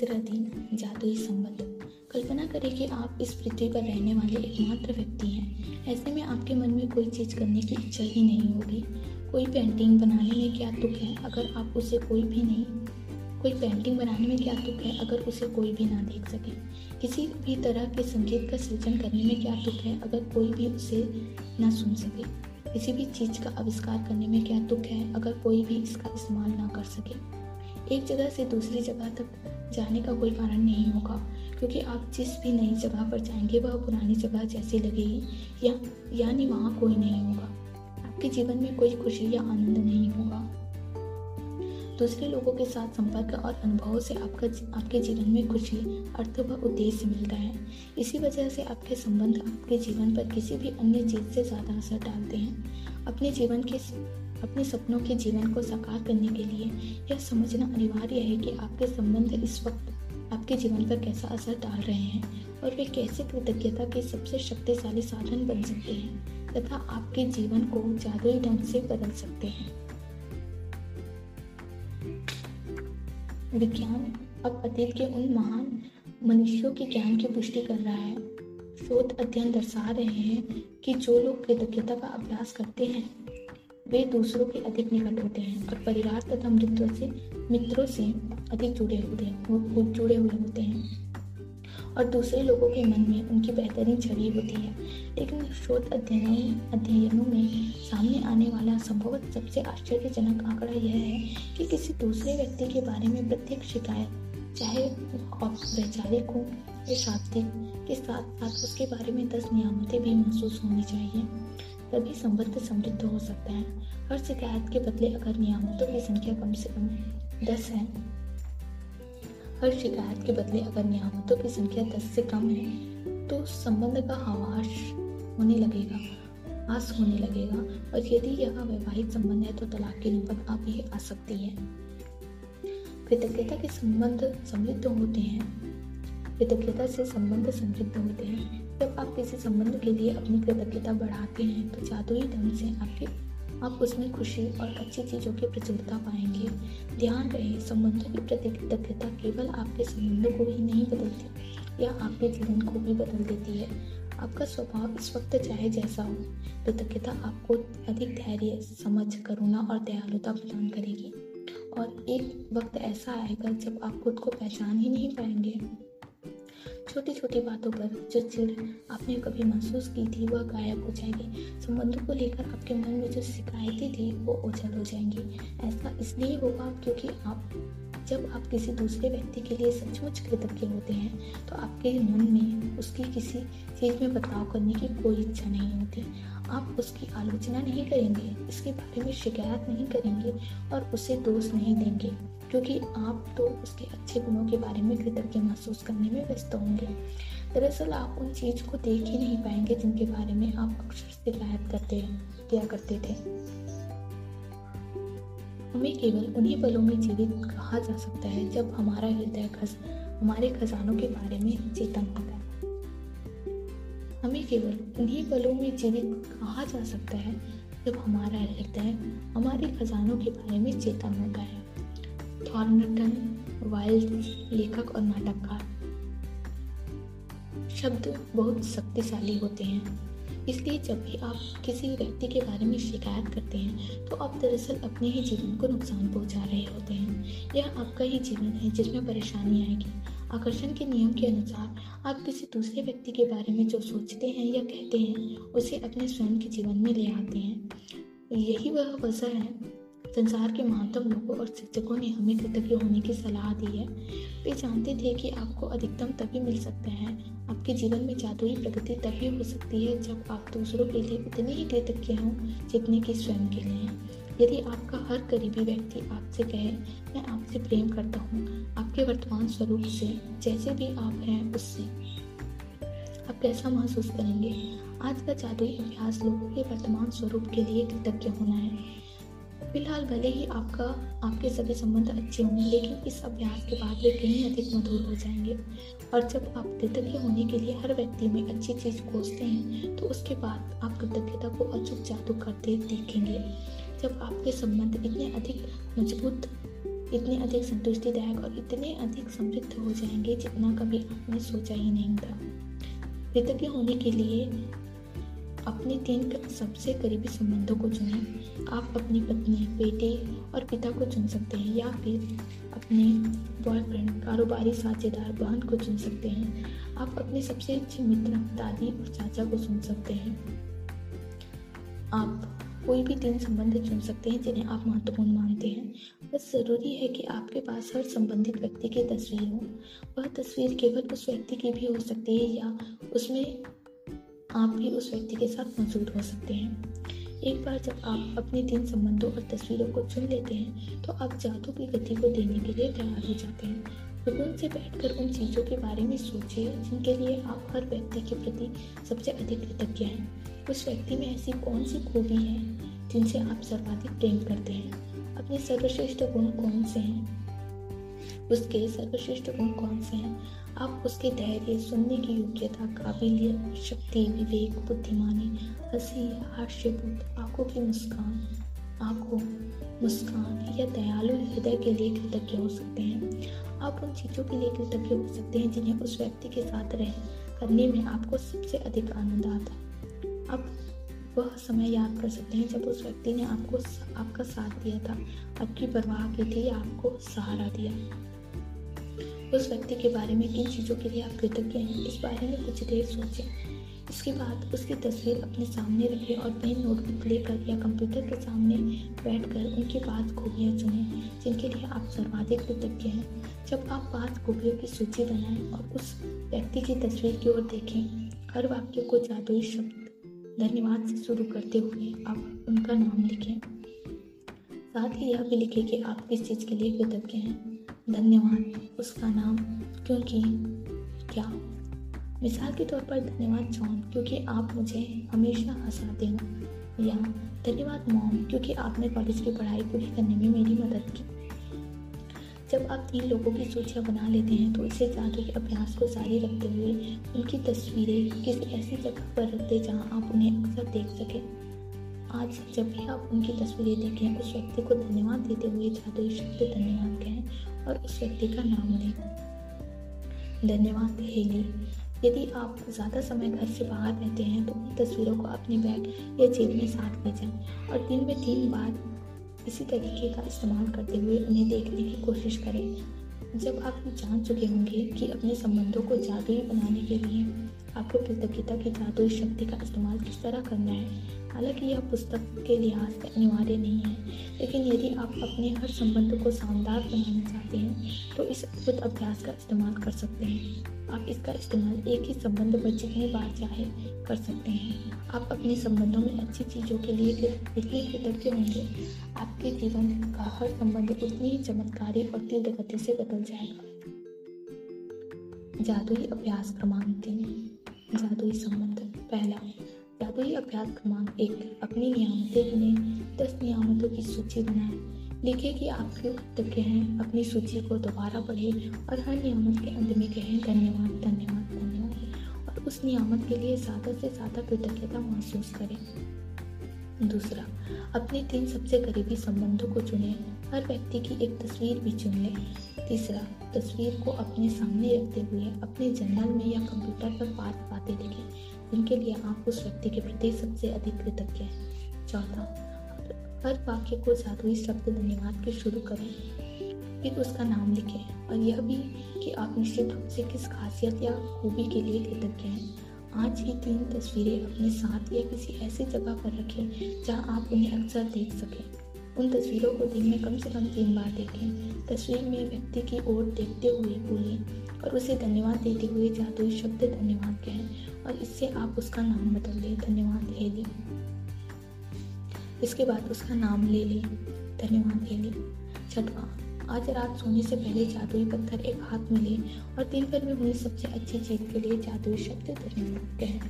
तीसरा दिन जादुई संबंध। कल्पना करें कि आप इस पृथ्वी पर रहने वाले एकमात्र व्यक्ति हैं। ऐसे में आपके मन में कोई चीज़ करने की इच्छा ही नहीं होगी। कोई पेंटिंग बनाने में क्या दुख है अगर आप उसे कोई भी नहीं? कोई पेंटिंग बनाने में क्या दुख है अगर उसे कोई भी ना देख सके? किसी भी तरह के संगीत का सृजन करने में क्या दुख है अगर कोई भी उसे ना सुन सके? किसी भी चीज़ का आविष्कार करने में क्या दुख है अगर कोई भी इसका इस्तेमाल ना कर सके? एक जगह से दूसरी जगह तक जाने का कोई कारण नहीं होगा, क्योंकि आप जिस भी नई जगह पर जाएँगे, वह पुरानी जगह जैसी लगेगी, या, यानी वहाँ कोई नहीं होगा। आपके जीवन में कोई खुशी या आनंद नहीं होगा। दूसरे लोगों के साथ संपर्क और अनुभवों से आपका आपके जीवन में खुशी, अर्थ व उद्देश्य मिलता है। इसी वजह से आपके संबंध आपके जीवन पर किसी भी अन्य चीज़ से ज़्यादा असर डालते हैं। अपने जीवन के अपने सपनों के जीवन को साकार करने के लिए यह समझना अनिवार्य है कि आपके संबंध इस वक्त आपके जीवन पर कैसा असर डाल रहे हैं और वे कैसे कृतज्ञता के सबसे शक्तिशाली साधन बन सकते हैं तथा आपके जीवन को जादुई ढंग से बदल सकते हैं। विज्ञान अब अतीत के उन महान मनुष्यों के ज्ञान की पुष्टि कर रहा है। शोध अध्ययन दर्शा रहे हैं कि जो लोग कृतज्ञता का अभ्यास करते हैं वे दूसरों के अधिक निकट होते हैं और परिवार तथा मित्रों से मित्रों से अधिक जुड़े होते हैं जुड़े हुए होते हैं। और दूसरे लोगों के मन में उनकी बेहतरीन छवि होती है। लेकिन शोध अध्ययनों अध्ययनों में सामने आने वाला संभवत सबसे आश्चर्यजनक आंकड़ा यह है कि किसी दूसरे व्यक्ति के बारे में प्रत्येक शिकायत, चाहे वैचारिक हो या शाब्दिक, के साथ साथ उसके बारे में दस नियामतें भी महसूस होनी चाहिए। तभी संबंध समृद्ध हो सकता है। हर शिकायत के बदले अगर नियामतों की संख्या कम से कम दस है, हर शिकायत के बदले अगर नियामतों की संख्या दस से कम है तो संबंध का आवास होने लगेगा, आस होने लगेगा। और यदि यह वैवाहिक संबंध है तो तलाक की नौबत आप ही आ सकती है। कृतज्ञता के संबंध समृद्ध होते हैं। कृतज्ञता से संबंध समृद्ध होते हैं। जब आप किसी संबंध के लिए अपनी कृतज्ञता बढ़ाते हैं तो जादुई ढंग से आपके, आप उसमें खुशी और अच्छी चीज़ों की प्रचुरता पाएँगे। ध्यान रहे, संबंधों की प्रति कृतज्ञता केवल आपके संबंधों को ही नहीं बदलती, या आपके जीवन को भी बदल देती है। आपका स्वभाव इस वक्त चाहे जैसा हो, कृतज्ञता आपको अधिक धैर्य, समझ, करुणा और दयालुता प्रदान करेगी। और एक वक्त ऐसा आएगा जब आप खुद को पहचान ही नहीं पाएँगे। छोटी छोटी बातों पर जो चिड़ आपने कभी महसूस की थी, वह गायब हो जाएगी। संबंधों को लेकर आपके मन में जो शिकायतें थी, वो ओझल हो जाएँगी। ऐसा इसलिए होगा क्योंकि आप, जब आप किसी दूसरे व्यक्ति के लिए सचमुच कृतज्ञ होते हैं तो आपके मन में उसकी किसी चीज़ में बदलाव करने की कोई इच्छा नहीं होती। आप उसकी आलोचना नहीं करेंगे, इसके बारे में शिकायत नहीं करेंगे और उसे दोष नहीं देंगे। क्योंकि आप तो उसके अच्छे गुणों के बारे में कृतज्ञ महसूस करने में व्यस्त होंगे। दरअसल आप उन चीज़ को देख ही नहीं पाएँगे जिनके बारे में आप अक्सर शिकायत करते किया करते थे। हमें केवल उन्हीं पलों में जीवित कहा जा सकता है जब हमारा हृदय खस हमारे खजानों के बारे में चेतन होता है। हमें केवल उन्हीं पलों में जीवित कहा जा सकता है जब हमारा हृदय हमारे खजानों के बारे में चेतन होता है। थॉर्नटन वाइल्ड लेखक और नाटककार। शब्द बहुत शक्तिशाली होते हैं। इसलिए जब भी आप किसी व्यक्ति के बारे में शिकायत करते हैं तो आप दरअसल अपने ही जीवन को नुकसान पहुँचा रहे होते हैं। यह आपका ही जीवन है जिसमें परेशानी आएगी। आकर्षण के नियम के अनुसार आप किसी दूसरे व्यक्ति के बारे में जो सोचते हैं या कहते हैं, उसे अपने स्वयं के जीवन में ले आते हैं। यही वह वजह है संसार के महानतम लोगों और शिक्षकों ने हमें कृतज्ञ होने की सलाह दी है। वे जानते थे कि आपको अधिकतम तभी मिल सकता है। आपके जीवन में जादुई प्रगति तभी हो सकती है जब आप दूसरों के लिए उतने ही कृतज्ञ हों जितने कि स्वयं के लिए। हैं यदि आपका हर करीबी व्यक्ति आपसे कहे, मैं आपसे प्रेम करता हूँ। आपके वर्तमान स्वरूप से, जैसे भी आप हैं, उससे। आप कैसा महसूस करेंगे? आज का जादुई अभ्यास लोगों के वर्तमान स्वरूप के लिए कृतज्ञ होना है। फ़िलहाल भले ही आपका, आपके सभी संबंध अच्छे होंगे लेकिन इस अभ्यास के बाद वे कहीं अधिक मधुर हो जाएँगे। और जब आप कृतज्ञ होने के लिए हर व्यक्ति में अच्छी चीज़ खोजते हैं तो उसके बाद आप कृतज्ञता को अचूक जादू करते देखेंगे। जब आपके संबंध इतने अधिक मज़बूत, इतने अधिक संतुष्टिदायक और इतने अधिक समृद्ध हो जाएँगे, जितना कभी आपने सोचा ही नहीं था। कृतज्ञ होने के लिए अपने तीन सबसे करीबी संबंधों को चुनें। आप अपनी पत्नी, बेटे और पिता को चुन सकते हैं या फिर अपने बॉयफ्रेंड कारोबारी, साझेदार, बहन को चुन सकते हैं। आप अपने सबसे अच्छे मित्र, दादी और चाचा को चुन सकते हैं। आप कोई भी तीन संबंध चुन सकते हैं जिन्हें आप महत्वपूर्ण मानते हैं। बस ज़रूरी है कि आपके पास हर संबंधित व्यक्ति की तस्वीर हो। वह तस्वीर केवल उस व्यक्ति की भी हो सकती है या उसमें आप भी उस व्यक्ति के साथ मौजूद हो सकते हैं। एक बार जब आप अपने तीन संबंधों और तस्वीरों को चुन लेते हैं तो आप जादू की गति को देने के लिए तैयार हो जाते हैं। सुकून से बैठकर उन चीज़ों के बारे में सोचिए, जिनके लिए आप हर व्यक्ति के प्रति सबसे अधिक कृतज्ञ हैं। उस व्यक्ति में ऐसी कौन सी खूबी है, जिनसे आप सर्वाधिक प्रेम करते हैं? अपने सर्वश्रेष्ठ गुण कौन से हैं? उसके सर्वश्रेष्ठ गुण कौन से हैं? आप उसके धैर्य, सुनने की योग्यता, काबिलियत, शक्ति, विवेक, बुद्धिमानी, हँसी, हास्यबुद्ध, आँखों की मुस्कान, आँखों, मुस्कान या दयालु हृदय के लिए कृतज्ञ हो सकते हैं। आप उन चीज़ों के लिए कृतज्ञ हो सकते हैं जिन्हें उस व्यक्ति के साथ रह करने में आपको सबसे अधिक आनंद आता है। आप वह समय याद कर सकते हैं जब उस व्यक्ति ने आपको आपका साथ दिया था। आपकी परवाह की थी, आपको सहारा दिया। उस व्यक्ति के बारे में किन चीज़ों के लिए आप कृतज्ञ हैं? इस बारे में कुछ देर सोचें। इसके बाद उसकी तस्वीर अपने सामने रखें और पेन नोटबुक लेकर या कंप्यूटर के सामने बैठकर उनकी पाँच खूबियाँ चुनें जिनके लिए आप सर्वाधिक कृतज्ञ हैं। जब आप पाँच खूबियों की सूची बनाएँ और उस व्यक्ति की तस्वीर की ओर देखें, हर वाक्य को जादुई शब्द, धन्यवाद से शुरू करते हुए आप उनका नाम लिखें। साथ ही यह भी लिखें कि आप किस चीज़ के लिए कृतज्ञ हैं। धन्यवाद उसका नाम, क्योंकि क्या? मिसाल के तौर पर धन्यवाद जॉन, क्योंकि आप मुझे हमेशा हंसाते हो। या धन्यवाद मॉम, क्योंकि आपने कॉलेज की पढ़ाई पूरी करने में मेरी मदद की। जब आप तीन लोगों की सूचियाँ बना लेते हैं तो इसे जादू के अभ्यास को जारी रखते हुए उनकी तस्वीरें किसी ऐसी जगह पर रख दें जहाँ आप उन्हें अक्सर देख सकें। आज जब भी आप उनकी तस्वीरें देखें, उस व्यक्ति को धन्यवाद देते हुए जादुई शब्द धन्यवाद कहें और उस व्यक्ति का नाम लें धन्यवाद, हेली। यदि आप ज़्यादा समय घर से बाहर रहते हैं तो उन तस्वीरों को अपने बैग या जेब में साथ जाएँ और दिन में तीन बार इसी तरीके का इस्तेमाल करते हुए उन्हें देखने की कोशिश करें। जब आप जान चुके होंगे कि अपने संबंधों को जादुई बनाने के लिए आपको कृतज्ञता की जादुई शक्ति का इस्तेमाल किस तरह करना है हालाँकि यह पुस्तक के लिहाज से अनिवार्य नहीं है, लेकिन यदि आप अपने हर संबंध को शानदार बनाना चाहते हैं तो इस अद्भुत अभ्यास का इस्तेमाल कर सकते हैं। आप इसका इस्तेमाल एक ही संबंध पर जितनी बार चाहे कर सकते हैं। आप अपने संबंधों में अच्छी चीज़ों के लिए इतने कृतज्ञ होंगे, आपके जीवन का हर संबंध उतनी ही चमत्कारी और तीव्र गति से बदल जाएगा। जादुई अभ्यास क्रमांक तीन, जादुई संबंध पहला। जादुई अभ्यास क्रमांक एक, अपनी नियामतें गिने। दस नियामतों की सूची बनाएँ। लिखे कि आप क्यों कृतज्ञ हैं, अपनी सूची को दोबारा पढ़ें और हर नियामत के अंत में कहें, धन्यवाद धन्यवाद धन्यवाद। और उस नियामत के लिए ज़्यादा से ज़्यादा कृतज्ञता महसूस करें। दूसरा, अपने तीन सबसे करीबी संबंधों को चुनें। हर व्यक्ति की एक तस्वीर भी चुन लें। तीसरा, तस्वीर को अपने सामने रखते हुए अपने जर्नल में या कंप्यूटर पर बात बातें लिखें जिनके लिए आप उस व्यक्ति के प्रति सबसे अधिक कृतज्ञ हैं। चौथा, हर वाक्य को जादुई शब्द धन्यवाद के शुरू करें। फिर उसका नाम लिखें और यह भी कि आप निश्चित रूप से किस खासियत या खूबी के लिए कृतज्ञ हैं। आज ही तीन तस्वीरें अपने साथ या किसी ऐसी जगह पर रखें जहाँ आप उन्हें अक्सर देख सकें। उन तस्वीरों को दिन में कम से कम तीन बार देखें। तस्वीर में व्यक्ति की ओर देखते हुए बोलें और उसे धन्यवाद देते हुए जादुई शब्द धन्यवाद कहें और इससे आप उसका नाम बदल दें धन्यवाद हेली इसके बाद उसका नाम ले लें। धन्यवाद हेली छठवा, आज रात सोने से पहले जादुई पत्थर एक हाथ में लें और दिन भर में हुई सबसे अच्छी चीज़ के लिए जादुई शब्द धन्यवाद कहें।